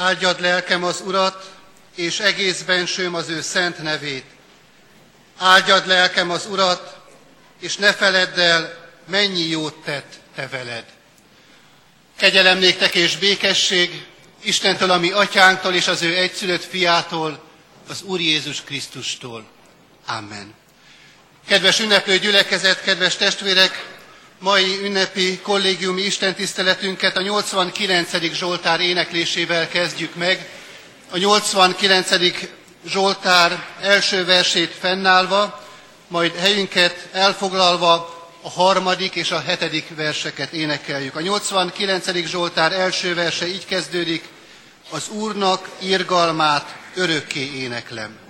Áldjad lelkem az Urat, és egész bensőm az ő szent nevét. Áldjad lelkem az Urat, és ne feledd el, mennyi jót tett te veled. Kegyelem néktek és békesség Istentől, ami atyánktól és az ő egyszülött fiától, az Úr Jézus Krisztustól. Amen. Kedves ünneplő gyülekezet, kedves testvérek, mai ünnepi kollégiumi istentiszteletünket a 89. Zsoltár éneklésével kezdjük meg. A 89. Zsoltár első versét fennállva, majd helyünket elfoglalva a harmadik és a hetedik verseket énekeljük. A 89. Zsoltár első verse így kezdődik, az Úrnak irgalmát örökké éneklem.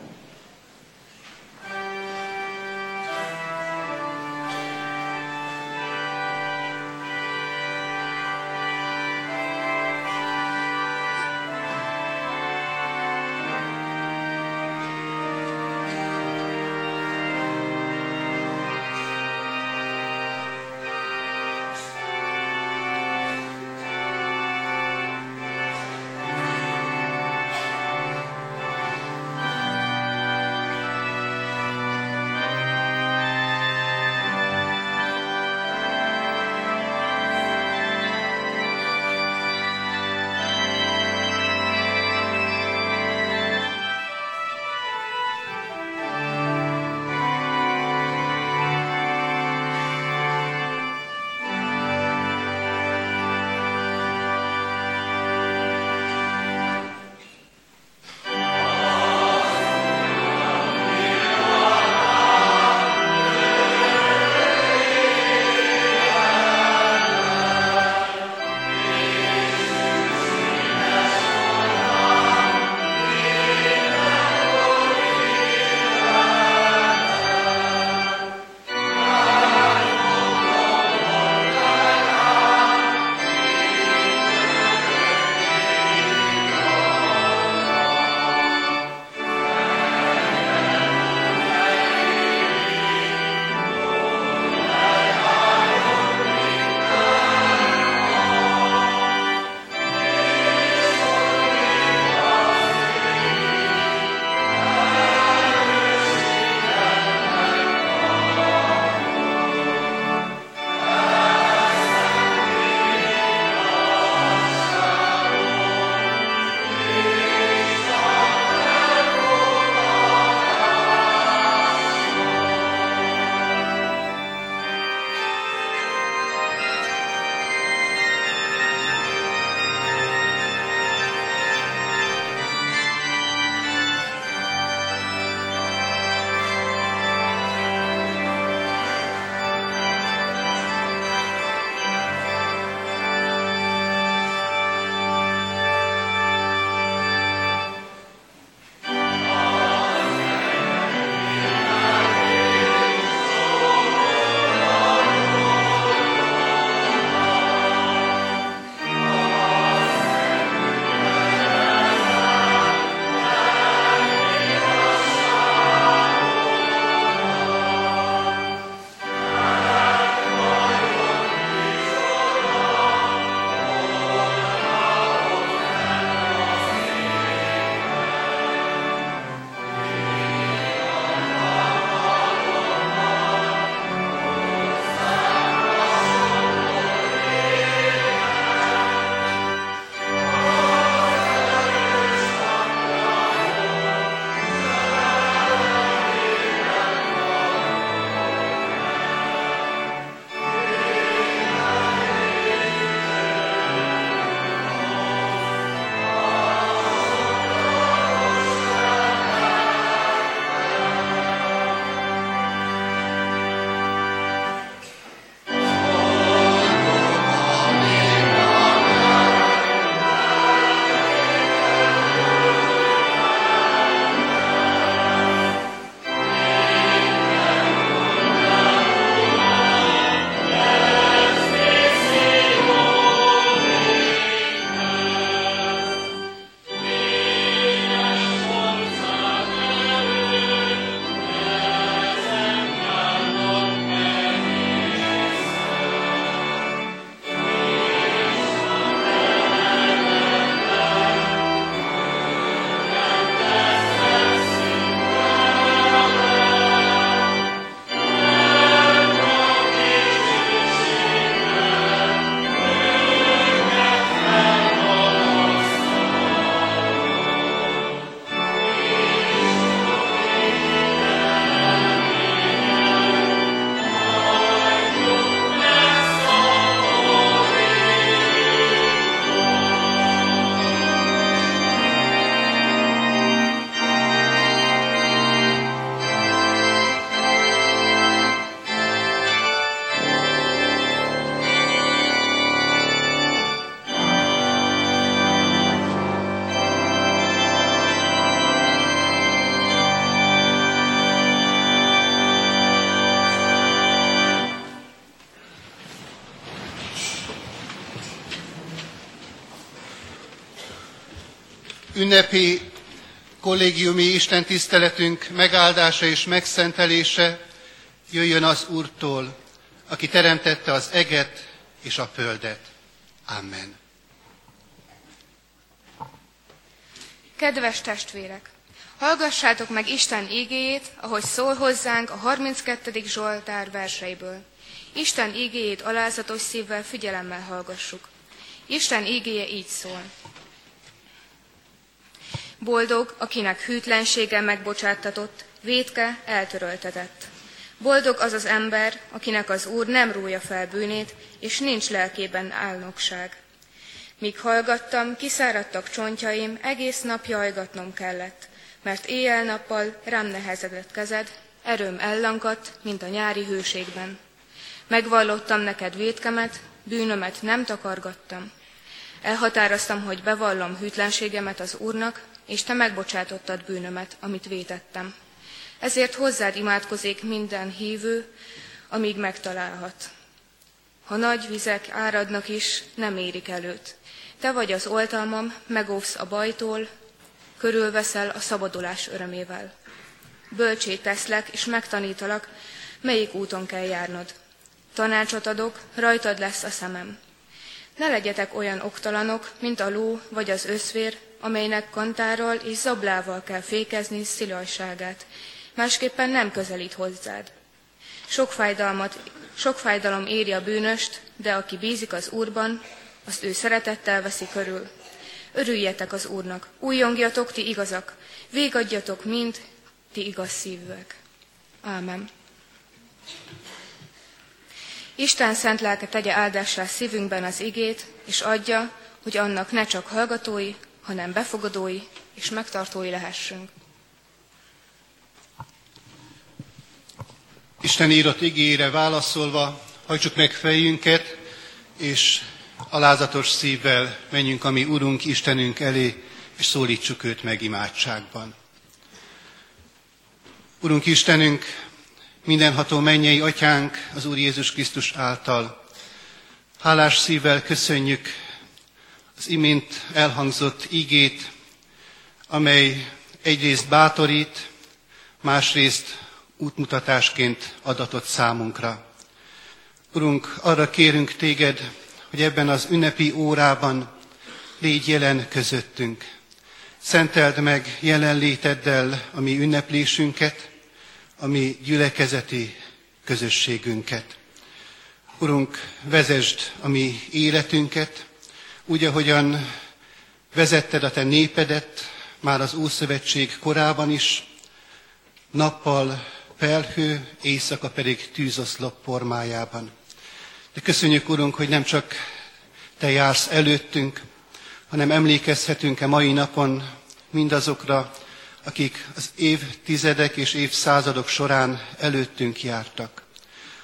Ünnepi kollégiumi Isten tiszteletünk megáldása és megszentelése jöjjön az Úrtól, aki teremtette az eget és a földet. Amen. Kedves testvérek! Hallgassátok meg Isten ígéjét, ahogy szól hozzánk a 32. Zsoltár verseiből. Isten ígéjét alázatos szívvel figyelemmel hallgassuk. Isten ígéje így szól. Boldog, akinek hűtlensége megbocsáttatott, vétke eltöröltetett. Boldog az az ember, akinek az Úr nem rója fel bűnét, és nincs lelkében álnokság. Míg hallgattam, kiszáradtak csontjaim, egész nap jajgatnom kellett, mert éjjel-nappal rám nehezedett kezed, erőm ellankadt, mint a nyári hőségben. Megvallottam neked vétkemet, bűnömet nem takargattam. Elhatároztam, hogy bevallom hűtlenségemet az Úrnak, és te megbocsátottad bűnömet, amit vétettem. Ezért hozzád imádkozik minden hívő, amíg megtalálhat. Ha nagy vizek áradnak is, nem érik előtt. Te vagy az oltalmam, megóvsz a bajtól, körülveszel a szabadulás örömével. Bölcsé teszlek, és megtanítalak, melyik úton kell járnod. Tanácsot adok, rajtad lesz a szemem. Ne legyetek olyan oktalanok, mint a ló vagy az összvér, amelynek kantárral és zablával kell fékezni szilajságát, másképpen nem közelít hozzád. Sok, fájdalmat, sok fájdalom éri a bűnöst, de aki bízik az Úrban, azt ő szeretettel veszi körül. Örüljetek az Úrnak, újongjatok, ti igazak, végadjatok mind, ti igaz szívűek. Ámen. Isten szent lelke tegye áldássá szívünkben az igét, és adja, hogy annak ne csak hallgatói, hanem befogadói és megtartói lehessünk. Isten írott igére válaszolva, hajtsuk meg fejünket, és alázatos szívvel menjünk a mi Urunk, Istenünk elé, és szólítsuk őt meg imádságban. Urunk Istenünk, mindenható mennyei atyánk az Úr Jézus Krisztus által. Hálás szívvel köszönjük az imént elhangzott ígét, amely egyrészt bátorít, másrészt útmutatásként adatott számunkra. Urunk, arra kérünk téged, hogy ebben az ünnepi órában légy jelen közöttünk. Szenteld meg jelenléteddel a mi ünneplésünket, a mi gyülekezeti közösségünket. Urunk, vezesd a mi életünket, úgy, ahogyan vezetted a te népedet már az Ószövetség korában is, nappal felhő, éjszaka pedig tűzoszlop formájában. De köszönjük, Urunk, hogy nem csak Te jársz előttünk, hanem emlékezhetünk-e mai napon mindazokra, akik az évtizedek és évszázadok során előttünk jártak,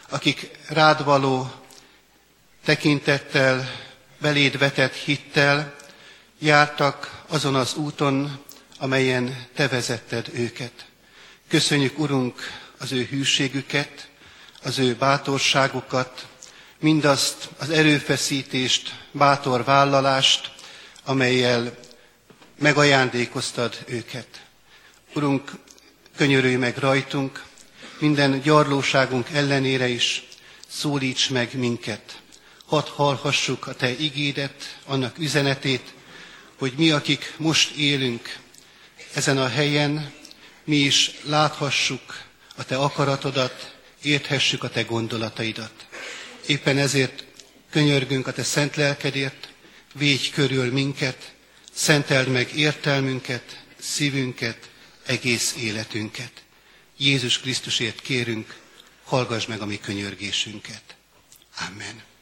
akik rád való tekintettel, beléd vetett hittel jártak azon az úton, amelyen te vezetted őket. Köszönjük, Urunk, az ő hűségüket, az ő bátorságukat, mindazt az erőfeszítést, bátor vállalást, amelyel megajándékoztad őket. Urunk, könyörülj meg rajtunk, minden gyarlóságunk ellenére is szólíts meg minket. Hadd hallhassuk a Te igédet, annak üzenetét, hogy mi, akik most élünk ezen a helyen, mi is láthassuk a Te akaratodat, érthessük a Te gondolataidat. Éppen ezért könyörgünk a Te szent lelkedért, védj körül minket, szenteld meg értelmünket, szívünket, egész életünket. Jézus Krisztusért kérünk, hallgass meg a mi könyörgésünket. Amen.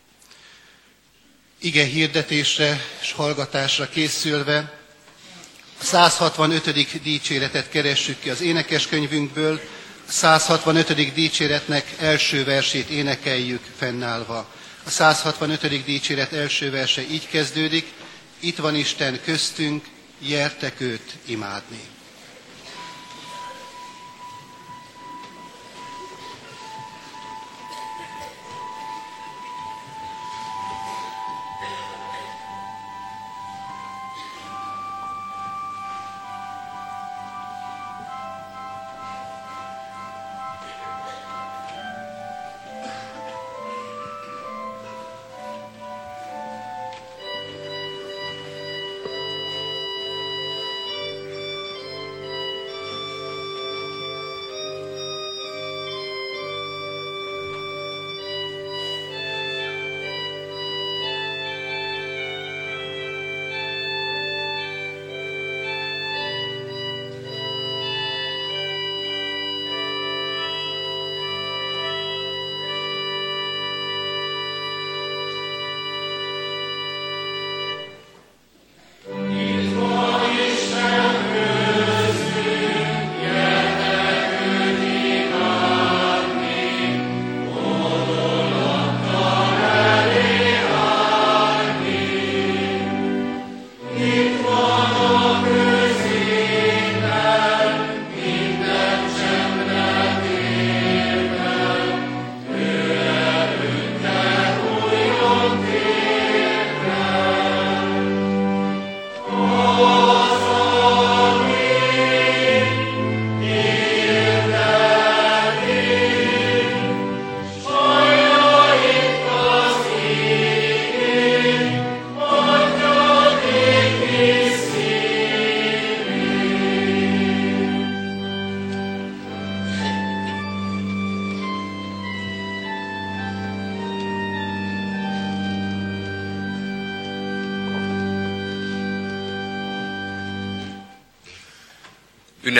Ige hirdetésre és hallgatásra készülve a 165. dicséretet keressük ki az énekeskönyvünkből, 165. dicséretnek első versét énekeljük fennállva. A 165. dicséret első verse így kezdődik, itt van Isten köztünk, jertek őt imádni.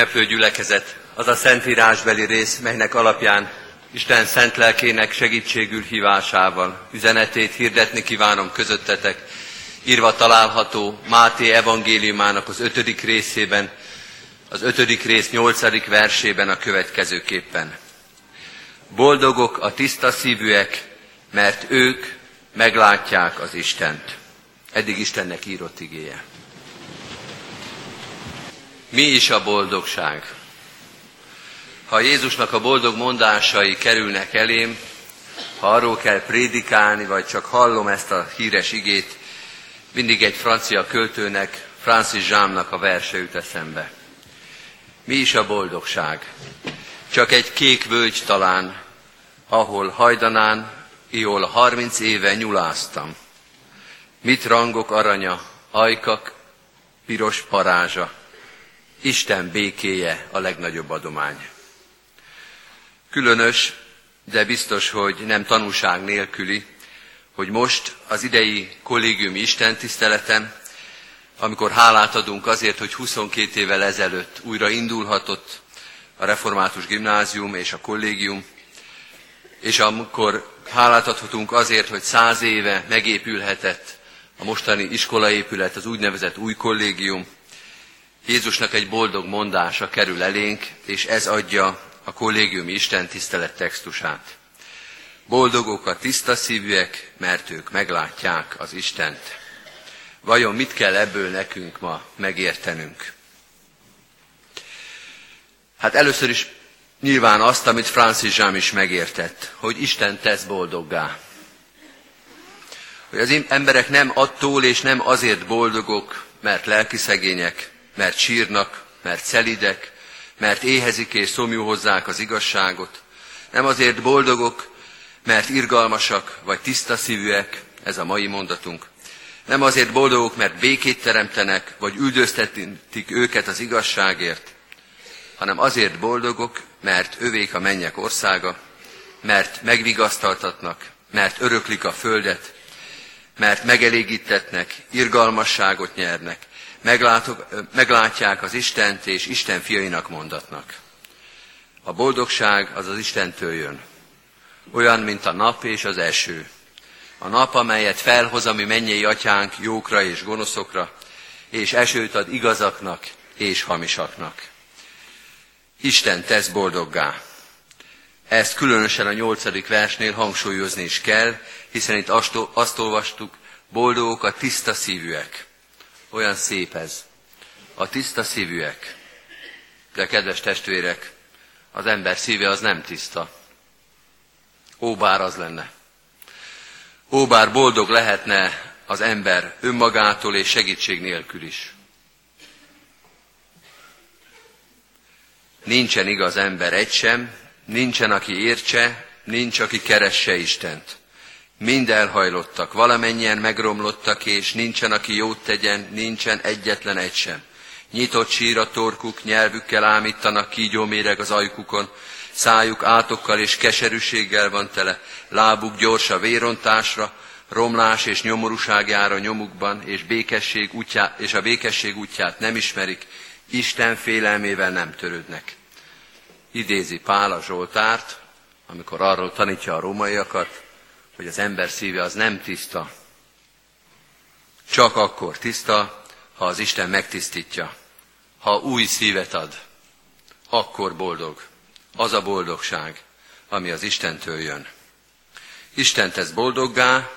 Ünneplő gyülekezet, az a szentírásbeli rész, melynek alapján Isten szent lelkének segítségül hívásával üzenetét hirdetni kívánom közöttetek, írva található Máté evangéliumának az ötödik részében, az ötödik rész nyolcadik versében a következőképpen. Boldogok a tiszta szívűek, mert ők meglátják az Istent. Eddig Istennek írott igéje. Mi is a boldogság? Ha Jézusnak a boldog mondásai kerülnek elém, ha arról kell prédikálni, vagy csak hallom ezt a híres igét, mindig egy francia költőnek, Francis Jámnak a verse jut eszembe. Mi is a boldogság? Csak egy kék völgy talán, ahol hajdanán, ihol harminc éve nyuláztam. Mit rangok aranya, ajkak, piros parázsa, Isten békéje a legnagyobb adomány. Különös, de biztos, hogy nem tanúság nélküli, hogy most az idei kollégiumi Isten tiszteletem, amikor hálát adunk azért, hogy 22 évvel ezelőtt újra indulhatott a Református Gimnázium és a kollégium, és amikor hálát adhatunk azért, hogy száz éve megépülhetett a mostani iskolaépület, az úgynevezett új kollégium, Jézusnak egy boldog mondása kerül elénk, és ez adja a kollégiumi Isten tisztelet textusát. Boldogok a tiszta szívűek, mert ők meglátják az Istent. Vajon mit kell ebből nekünk ma megértenünk? Hát először is nyilván azt, amit Francis Jean is megértett, hogy Isten tesz boldoggá. Hogy az emberek nem attól és nem azért boldogok, mert lelki szegények, mert sírnak, mert szelidek, mert éhezik és szomjú az igazságot, nem azért boldogok, mert irgalmasak vagy tiszta szívűek, ez a mai mondatunk, nem azért boldogok, mert békét teremtenek, vagy üldöztetik őket az igazságért, hanem azért boldogok, mert övék a mennyek országa, mert megvigasztaltatnak, mert öröklik a földet, mert megelégítetnek, irgalmasságot nyernek, meglátok, meglátják az Istent, és Isten fiainak mondatnak. A boldogság az az Istentől jön. Olyan, mint a nap és az eső. A nap, amelyet felhoz a mi mennyei atyánk jókra és gonoszokra, és esőt ad igazaknak és hamisaknak. Isten tesz boldoggá. Ezt különösen a nyolcadik versnél hangsúlyozni is kell, hiszen itt azt, olvastuk, boldogok a tiszta szívűek. Olyan szép ez. A tiszta szívűek. De kedves testvérek, az ember szíve az nem tiszta. Ó, bár az lenne. Ó, bár boldog lehetne az ember önmagától és segítség nélkül is. Nincsen igaz ember egy sem, nincsen, aki értse, nincs, aki keresse Istent. Mind elhajlottak, valamennyien megromlottak, és nincsen, aki jót tegyen, nincsen egyetlen egy sem. Nyitott sír a torkuk, nyelvükkel ámítanak, kígyó méreg az ajkukon, szájuk átokkal és keserűséggel van tele, lábuk gyors a vérontásra, romlás és nyomorúság jár a nyomukban, és, békesség útját, és a békesség útját nem ismerik, Isten félelmével nem törődnek. Idézi Pál a Zsoltárt, amikor arról tanítja a rómaiakat, hogy az ember szíve az nem tiszta. Csak akkor tiszta, ha az Isten megtisztítja. Ha új szívet ad, akkor boldog. Az a boldogság, ami az Istentől jön. Isten tesz boldoggá,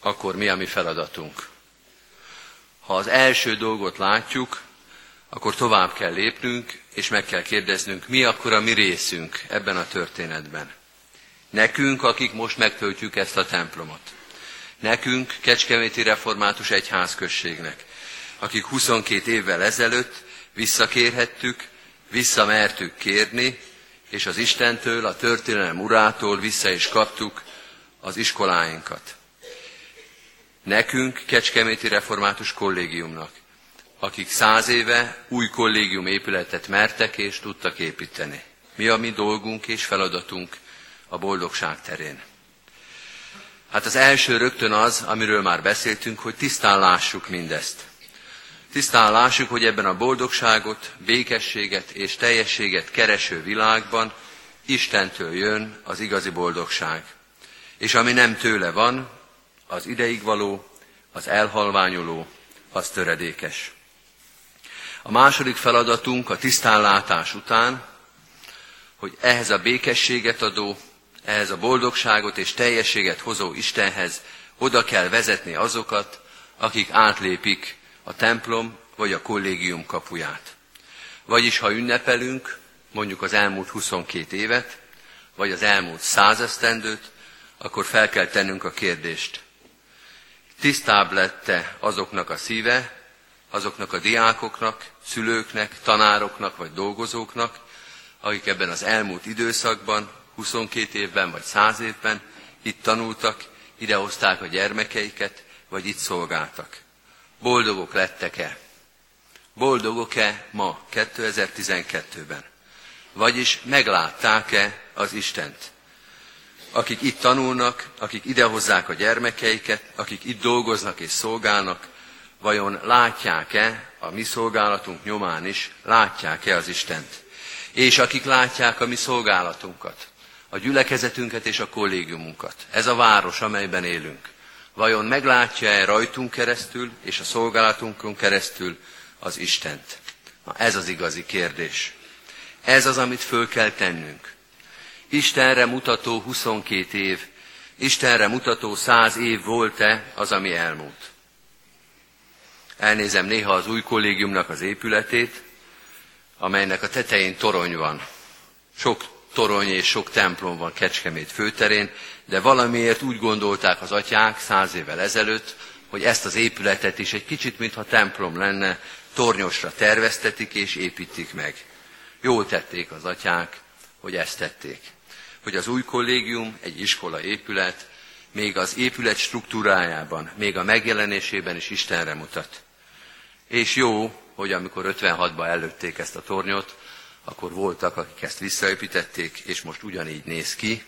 akkor mi a mi feladatunk? Ha az első dolgot látjuk, akkor tovább kell lépnünk, és meg kell kérdeznünk, mi akkor a mi részünk ebben a történetben. Nekünk, akik most megtöltjük ezt a templomot. Nekünk, Kecskeméti Református Egyházközségnek, akik 22 évvel ezelőtt visszakérhettük, visszamertük kérni, és az Istentől, a történelem urától vissza is kaptuk az iskoláinkat. Nekünk, Kecskeméti Református Kollégiumnak, akik száz éve új kollégium épületet mertek és tudtak építeni. Mi a mi dolgunk és feladatunk a boldogság terén. Hát az első rögtön az, amiről már beszéltünk, hogy tisztán lássuk mindezt. Tisztán lássuk, hogy ebben a boldogságot, békességet és teljességet kereső világban Istentől jön az igazi boldogság. És ami nem tőle van, az ideig való, az elhalványuló, az töredékes. A második feladatunk a tisztánlátás után, hogy ehhez a békességet adó, ehhez a boldogságot és teljességet hozó Istenhez oda kell vezetni azokat, akik átlépik a templom vagy a kollégium kapuját. Vagyis, ha ünnepelünk, mondjuk az elmúlt 22 évet, vagy az elmúlt százesztendőt, akkor fel kell tennünk a kérdést. Tisztább lette azoknak a szíve, azoknak a diákoknak, szülőknek, tanároknak vagy dolgozóknak, akik ebben az elmúlt időszakban, 22 évben vagy 100 évben itt tanultak, idehozták a gyermekeiket, vagy itt szolgáltak. Boldogok lettek-e? Boldogok-e ma, 2012-ben? Vagyis meglátták-e az Istent? Akik itt tanulnak, akik idehozzák a gyermekeiket, akik itt dolgoznak és szolgálnak, vajon látják-e a mi szolgálatunk nyomán is, látják-e az Istent? És akik látják a mi szolgálatunkat, a gyülekezetünket és a kollégiumunkat, ez a város, amelyben élünk, vajon meglátja-e rajtunk keresztül és a szolgálatunkon keresztül az Istent? Na, ez az igazi kérdés. Ez az, amit föl kell tennünk. Istenre mutató 22 év, Istenre mutató 100 év volt-e az, ami elmúlt? Elnézem néha az új kollégiumnak az épületét, amelynek a tetején torony van. Sok torony és sok templom van Kecskemét főterén, de valamiért úgy gondolták az atyák száz évvel ezelőtt, hogy ezt az épületet is egy kicsit, mintha templom lenne, tornyosra terveztetik és építik meg. Jól tették az atyák, hogy ezt tették. Hogy az új kollégium, egy iskola épület, még az épület struktúrájában, még a megjelenésében is Istenre mutat. És jó, hogy amikor 56-ban előtték ezt a tornyot, akkor voltak, akik ezt visszaépítették, és most ugyanígy néz ki.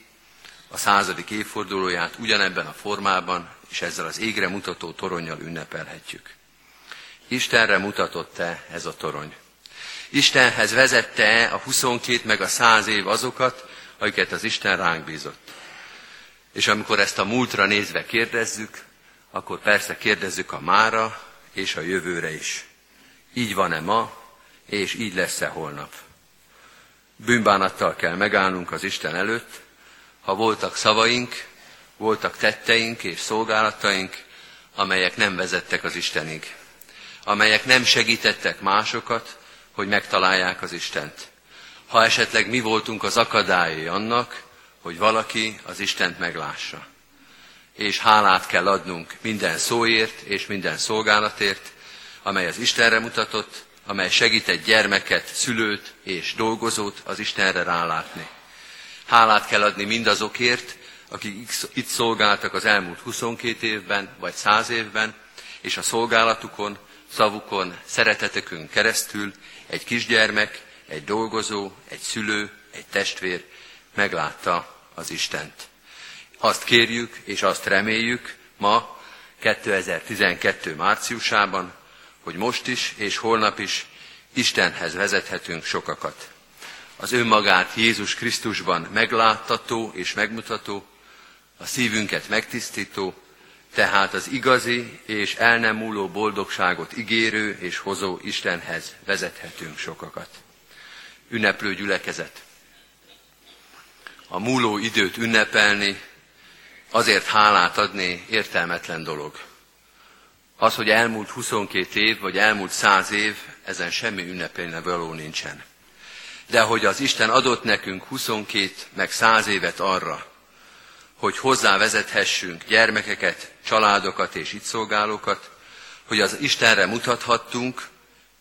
A századik évfordulóját ugyanebben a formában, és ezzel az égre mutató toronnyal ünnepelhetjük. Istenre mutatott-e ez a torony? Istenhez vezette a 22 meg a 100 év azokat, akiket az Isten ránk bízott. És amikor ezt a múltra nézve kérdezzük, akkor persze kérdezzük a mára és a jövőre is. Így van-e ma, és így lesz-e holnap? Bűnbánattal kell megállnunk az Isten előtt, ha voltak szavaink, voltak tetteink és szolgálataink, amelyek nem vezettek az Istenig, amelyek nem segítettek másokat, hogy megtalálják az Istent. Ha esetleg mi voltunk az akadályai annak, hogy valaki az Istent meglássa. És hálát kell adnunk minden szóért és minden szolgálatért, amely az Istenre mutatott, amely segített gyermeket, szülőt és dolgozót az Istenre rálátni. Hálát kell adni mindazokért, akik itt szolgáltak az elmúlt 22 évben vagy 100 évben, és a szolgálatukon, szavukon, szeretetekön keresztül egy kisgyermek, egy dolgozó, egy szülő, egy testvér meglátta az Istent. Azt kérjük és azt reméljük ma, 2012. márciusában, hogy most is és holnap is Istenhez vezethetünk sokakat. Az önmagát Jézus Krisztusban megláttató és megmutató, a szívünket megtisztító, tehát az igazi és el nem múló boldogságot ígérő és hozó Istenhez vezethetünk sokakat. Ünneplő gyülekezet. A múló időt ünnepelni, azért hálát adni értelmetlen dolog. Az, hogy elmúlt 22 év, vagy elmúlt 100 év, ezen semmi ünnepelne való nincsen. De hogy az Isten adott nekünk 22 meg 100 évet arra, hogy hozzá vezethessünk gyermekeket, családokat és itt szolgálókat, hogy az Istenre mutathattunk,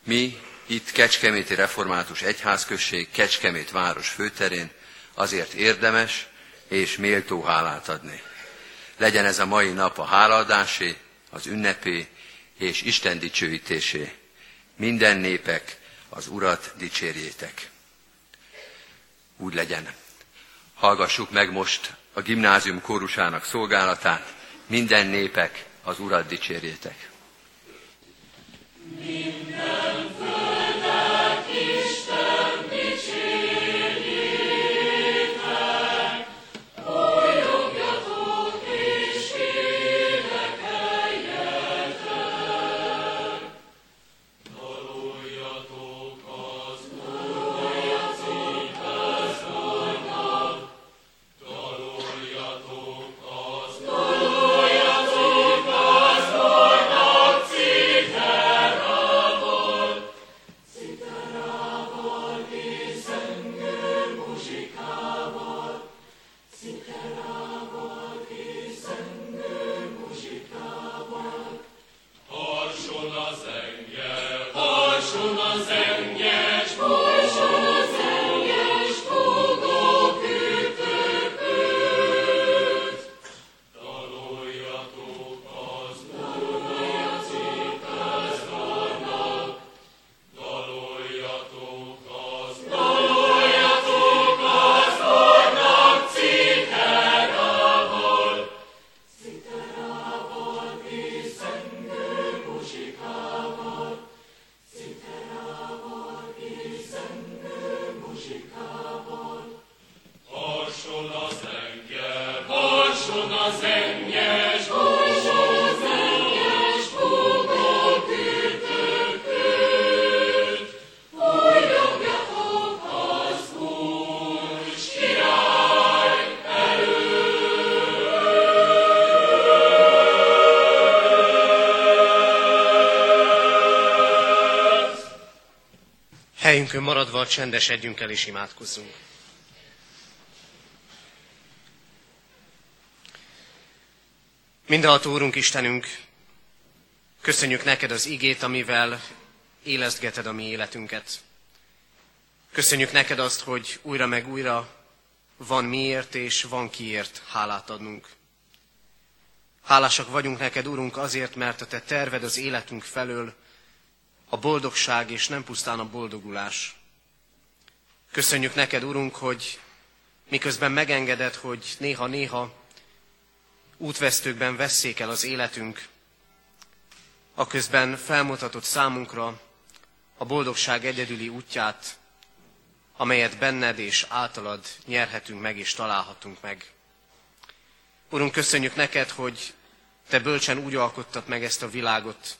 mi itt Kecskeméti Református Egyházközség, Kecskemét város főterén, azért érdemes és méltó hálát adni. Legyen ez a mai nap a hálaadásé, az ünnepé és Isten dicsőítésé. Minden népek az Urat dicsérjétek. Úgy legyen. Hallgassuk meg most a gimnázium kórusának szolgálatát. Minden népek az Urat dicsérjétek. Minden Helyünkön maradva csendesedjünk el és imádkozzunk. Mindenható Úrunk Istenünk, köszönjük neked az igét, amivel élesztgeted a mi életünket. Köszönjük neked azt, hogy újra meg újra van miért és van kiért hálát adnunk. Hálásak vagyunk neked, Úrunk, azért, mert a te terved az életünk felől a boldogság és nem pusztán a boldogulás. Köszönjük neked, Urunk, hogy miközben megengeded, hogy néha-néha útvesztőkben vesszék el az életünk, aközben felmutatott számunkra a boldogság egyedüli útját, amelyet benned és általad nyerhetünk meg és találhatunk meg. Urunk, köszönjük neked, hogy te bölcsen úgy alkottad meg ezt a világot,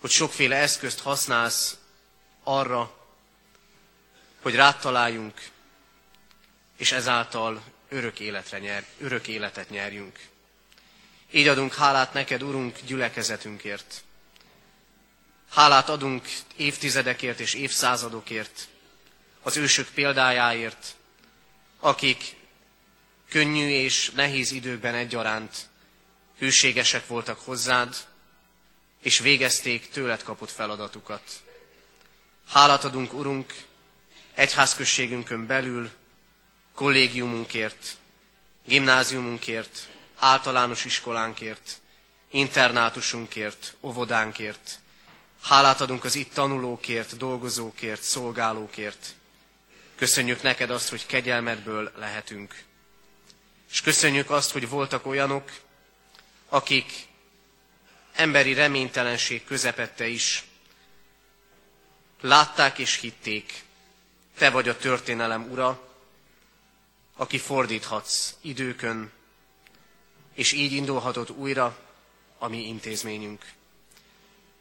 hogy sokféle eszközt használsz arra, hogy rátaláljunk, és ezáltal örök, életre nyer, örök életet nyerjünk. Így adunk hálát neked, Urunk, gyülekezetünkért. Hálát adunk évtizedekért és évszázadokért, az ősök példájáért, akik könnyű és nehéz időkben egyaránt hűségesek voltak hozzád, és végezték tőled kapott feladatukat. Hálát adunk, Urunk, egyházközségünkön belül, kollégiumunkért, gimnáziumunkért, általános iskolánkért, internátusunkért, óvodánkért. Hálát adunk az itt tanulókért, dolgozókért, szolgálókért. Köszönjük neked azt, hogy kegyelmedből lehetünk. És köszönjük azt, hogy voltak olyanok, akik emberi reménytelenség közepette is látták és hitték, te vagy a történelem ura, aki fordíthatsz időkön, és így indulhatott újra a mi intézményünk.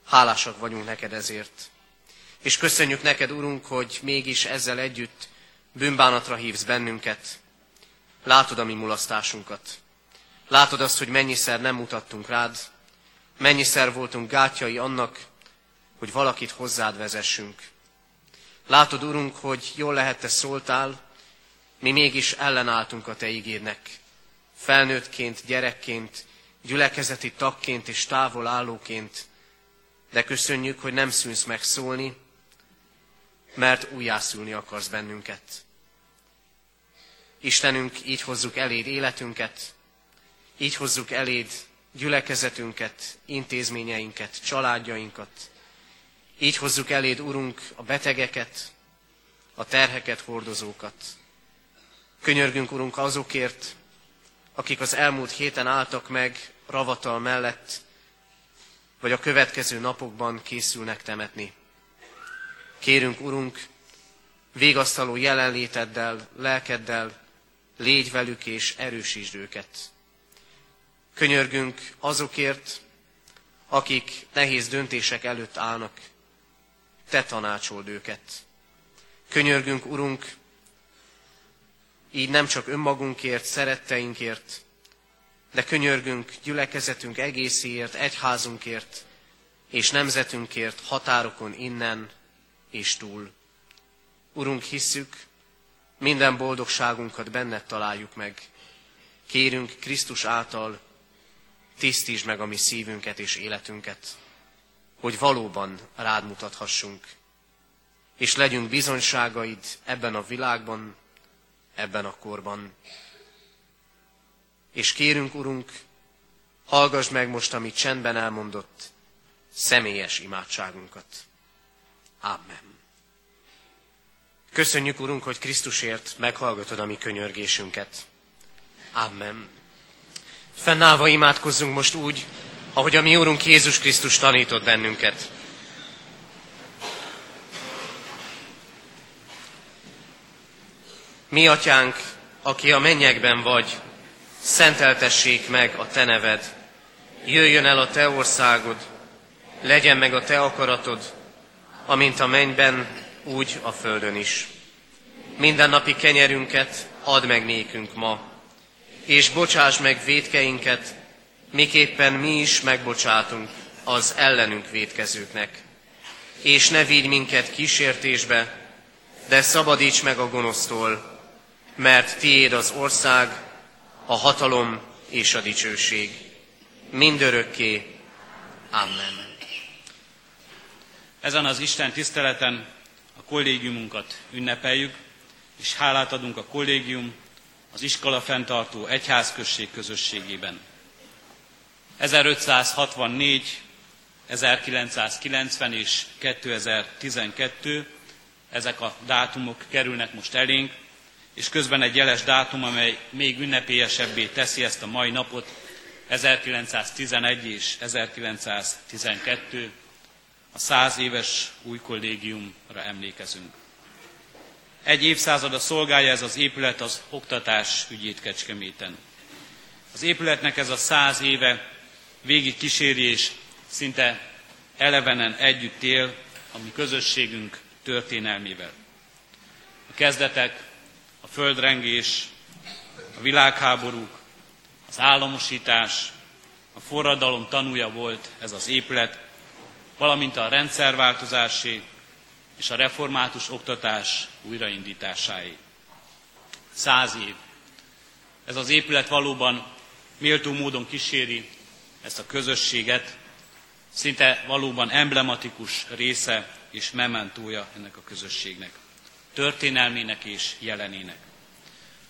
Hálásak vagyunk neked ezért. És köszönjük neked, Urunk, hogy mégis ezzel együtt bűnbánatra hívsz bennünket. Látod a mi mulasztásunkat. Látod azt, hogy mennyiszer nem mutattunk rád, mennyiszer voltunk gátjai annak, hogy valakit hozzád vezessünk. Látod, Urunk, hogy jól lehet te szóltál, mi mégis ellenálltunk a Te ígédnek. Felnőttként, gyerekként, gyülekezeti tagként és távol állóként, de köszönjük, hogy nem szűnsz meg szólni, mert újjászülni akarsz bennünket. Istenünk, így hozzuk eléd életünket, így hozzuk eléd gyülekezetünket, intézményeinket, családjainkat. Így hozzuk eléd, Urunk, a betegeket, a terheket hordozókat. Könyörgünk, Urunk, azokért, akik az elmúlt héten álltak meg ravatal mellett, vagy a következő napokban készülnek temetni. Kérünk, Urunk, végasztaló jelenléteddel, lelkeddel, légy velük és erősítsd őket. Könyörgünk azokért, akik nehéz döntések előtt állnak. Te tanácsold őket. Könyörgünk, Urunk, így nem csak önmagunkért, szeretteinkért, de könyörgünk gyülekezetünk egészéért, egyházunkért, és nemzetünkért határokon innen és túl. Urunk, hisszük, minden boldogságunkat benned találjuk meg. Kérünk Krisztus által, tisztítsd meg a mi szívünket és életünket. hogy valóban rád mutathassunk, és legyünk bizonyságaid ebben a világban, ebben a korban. És kérünk, Urunk, hallgass meg most, amit csendben elmondott, személyes imádságunkat. Amen. Köszönjük, Urunk, hogy Krisztusért meghallgatod a mi könyörgésünket. Amen. Fennállva imádkozzunk most úgy, ahogy a mi Úrunk Jézus Krisztus tanított bennünket. Mi, Atyánk, aki a mennyekben vagy, szenteltessék meg a Te neved. Jöjjön el a Te országod, legyen meg a Te akaratod, amint a mennyben, úgy a földön is. Minden napi kenyerünket add meg nékünk ma, és bocsáss meg védkeinket, miképpen mi is megbocsátunk az ellenünk védkezőknek. És ne vigy minket kísértésbe, de szabadíts meg a gonosztól, mert tiéd az ország, a hatalom és a dicsőség. Mindörökké. Amen. Ezen az Isten tiszteleten a kollégiumunkat ünnepeljük, és hálát adunk a kollégium, az iskola fenntartó egyházközség közösségében. 1564, 1990 és 2012, ezek a dátumok kerülnek most elénk, és közben egy jeles dátum, amely még ünnepélyesebbé teszi ezt a mai napot, 1911 és 1912, a száz éves új kollégiumra emlékezünk. Egy évszázada szolgálja ez az épület az oktatás ügyét Kecskeméten. Az épületnek ez a száz éve végig kíséri és szinte elevenen együtt él a mi közösségünk történelmével. A kezdetek, a földrengés, a világháborúk, az államosítás, a forradalom tanúja volt ez az épület, valamint a rendszerváltozásé és a református oktatás újraindításáé. Száz év. Ez az épület valóban méltó módon kíséri ezt a közösséget, szinte valóban emblematikus része és mementója ennek a közösségnek, történelmének és jelenének.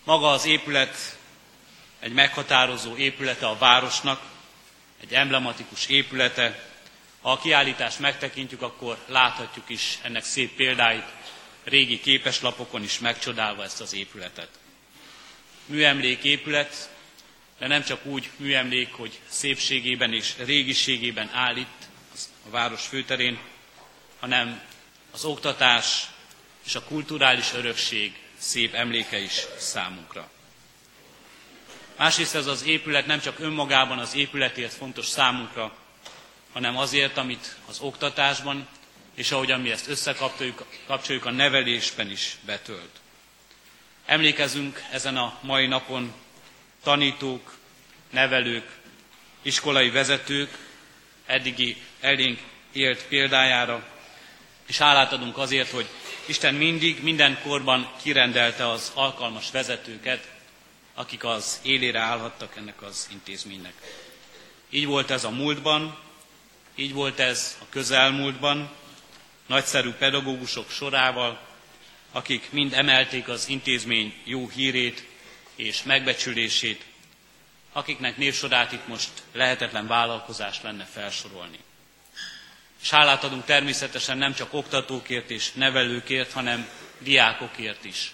Maga az épület egy meghatározó épülete a városnak, egy emblematikus épülete, ha a kiállítást megtekintjük, akkor láthatjuk is ennek szép példáit, régi képeslapokon is megcsodálva ezt az épületet. Műemlék épület, de nem csak úgy műemlék, hogy szépségében és régiségében áll itt a város főterén, hanem az oktatás és a kulturális örökség szép emléke is számunkra. Másrészt ez az épület nem csak önmagában az épületért fontos számunkra, hanem azért, amit az oktatásban, és ahogyan mi ezt összekapcsoljuk kapcsoljuk a nevelésben is betölt. Emlékezünk ezen a mai napon tanítók, nevelők, iskolai vezetők eddigi elénk élt példájára, és hálát adunk azért, hogy Isten mindig, minden korban kirendelte az alkalmas vezetőket, akik az élére állhattak ennek az intézménynek. Így volt ez a múltban, így volt ez a közelmúltban, nagyszerű pedagógusok sorával, akik mind emelték az intézmény jó hírét és megbecsülését, akiknek névsorát itt most lehetetlen vállalkozás lenne felsorolni. És hálát adunk természetesen nem csak oktatókért és nevelőkért, hanem diákokért is,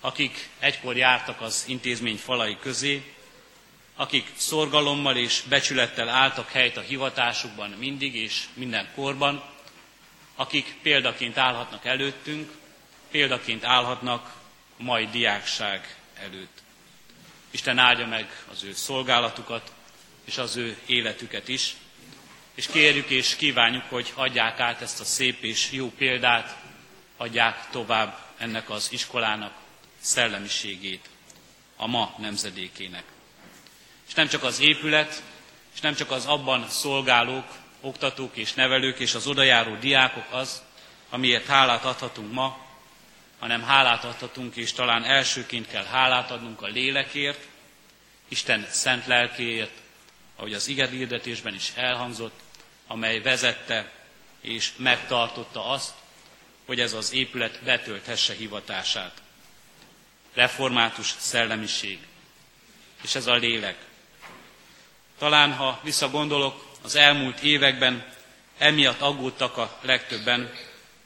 akik egykor jártak az intézmény falai közé, akik szorgalommal és becsülettel álltak helyt a hivatásukban mindig és minden korban, akik példaként állhatnak előttünk, példaként állhatnak a mai diákság előtt. Isten áldja meg az ő szolgálatukat és az ő életüket is, és kérjük és kívánjuk, hogy adják át ezt a szép és jó példát, adják tovább ennek az iskolának szellemiségét a ma nemzedékének. És nem csak az épület, és nem csak az abban szolgálók, oktatók és nevelők és az odajáró diákok az, amiért hálát adhatunk ma, hanem hálát adhatunk, és talán elsőként kell hálát adnunk a lélekért, Isten szent lelkéért, ahogy az igedhirdetésben is elhangzott, amely vezette és megtartotta azt, hogy ez az épület betölthesse hivatását. Református szellemiség. És ez a lélek. Talán, ha visszagondolok, az elmúlt években emiatt aggódtak a legtöbben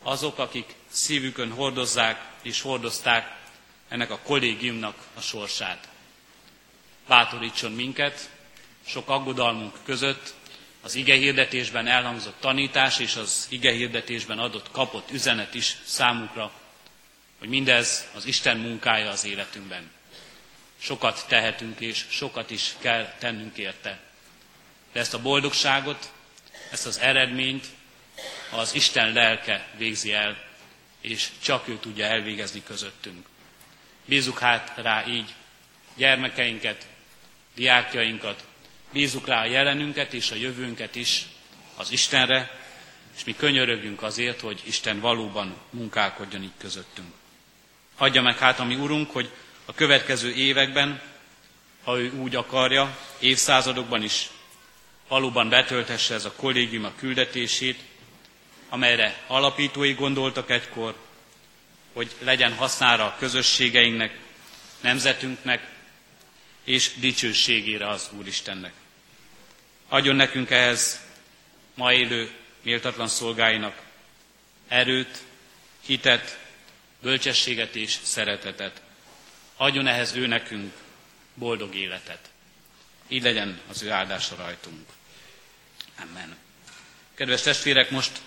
azok, akik szívükön hordozzák és hordozták ennek a kollégiumnak a sorsát. Bátorítson minket, sok aggodalmunk között, az ige hirdetésben elhangzott tanítás és az ige hirdetésben adott kapott üzenet is számukra, hogy mindez az Isten munkája az életünkben. Sokat tehetünk és sokat is kell tennünk érte. De ezt a boldogságot, ezt az eredményt az Isten lelke végzi el, és csak ő tudja elvégezni közöttünk. Bízzuk hát rá így gyermekeinket, diákjainkat, bízzuk rá a jelenünket és a jövőnket is az Istenre, és mi könyörögjünk azért, hogy Isten valóban munkálkodjon így közöttünk. Adja meg hát a mi Urunk, hogy a következő években, ha ő úgy akarja, évszázadokban is valóban betölthesse ez a kollégium a küldetését, amelyre alapítói gondoltak egykor, hogy legyen hasznára a közösségeinknek, nemzetünknek és dicsőségére az Úristennek. Adjon nekünk ehhez ma élő méltatlan szolgáinak erőt, hitet, bölcsességet és szeretetet. Adjon ehhez ő nekünk boldog életet. Így legyen az ő áldása rajtunk. Amen. Kedves testvérek, most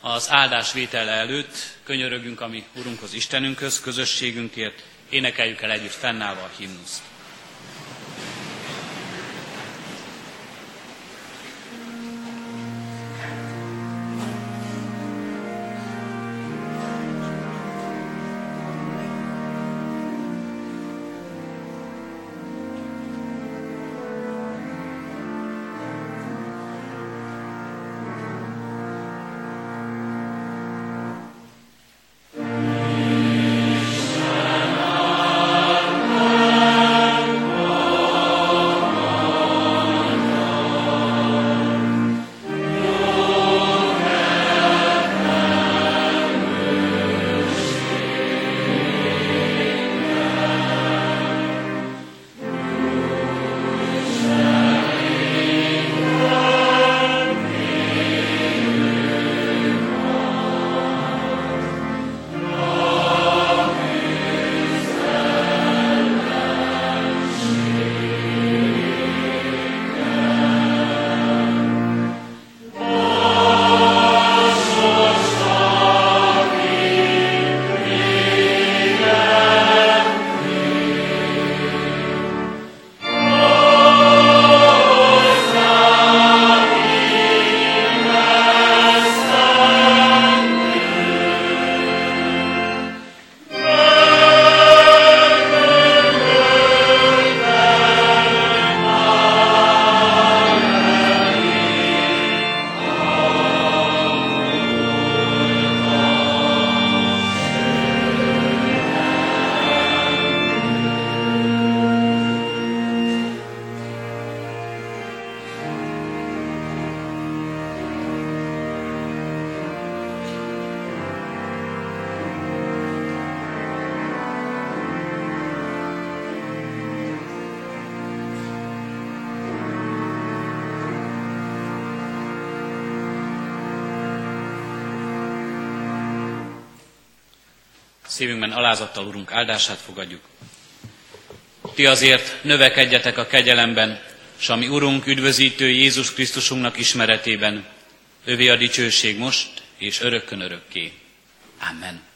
az áldás vétele előtt könyörögünk a mi Urunkhoz, Istenünkhöz, közösségünkért, énekeljük el együtt fennállva a himnuszt. Alázattal, Urunk, áldását fogadjuk. Ti azért növekedjetek a kegyelemben, s ami Urunk üdvözítő Jézus Krisztusunknak ismeretében, övé a dicsőség most és örökkön örökké. Amen.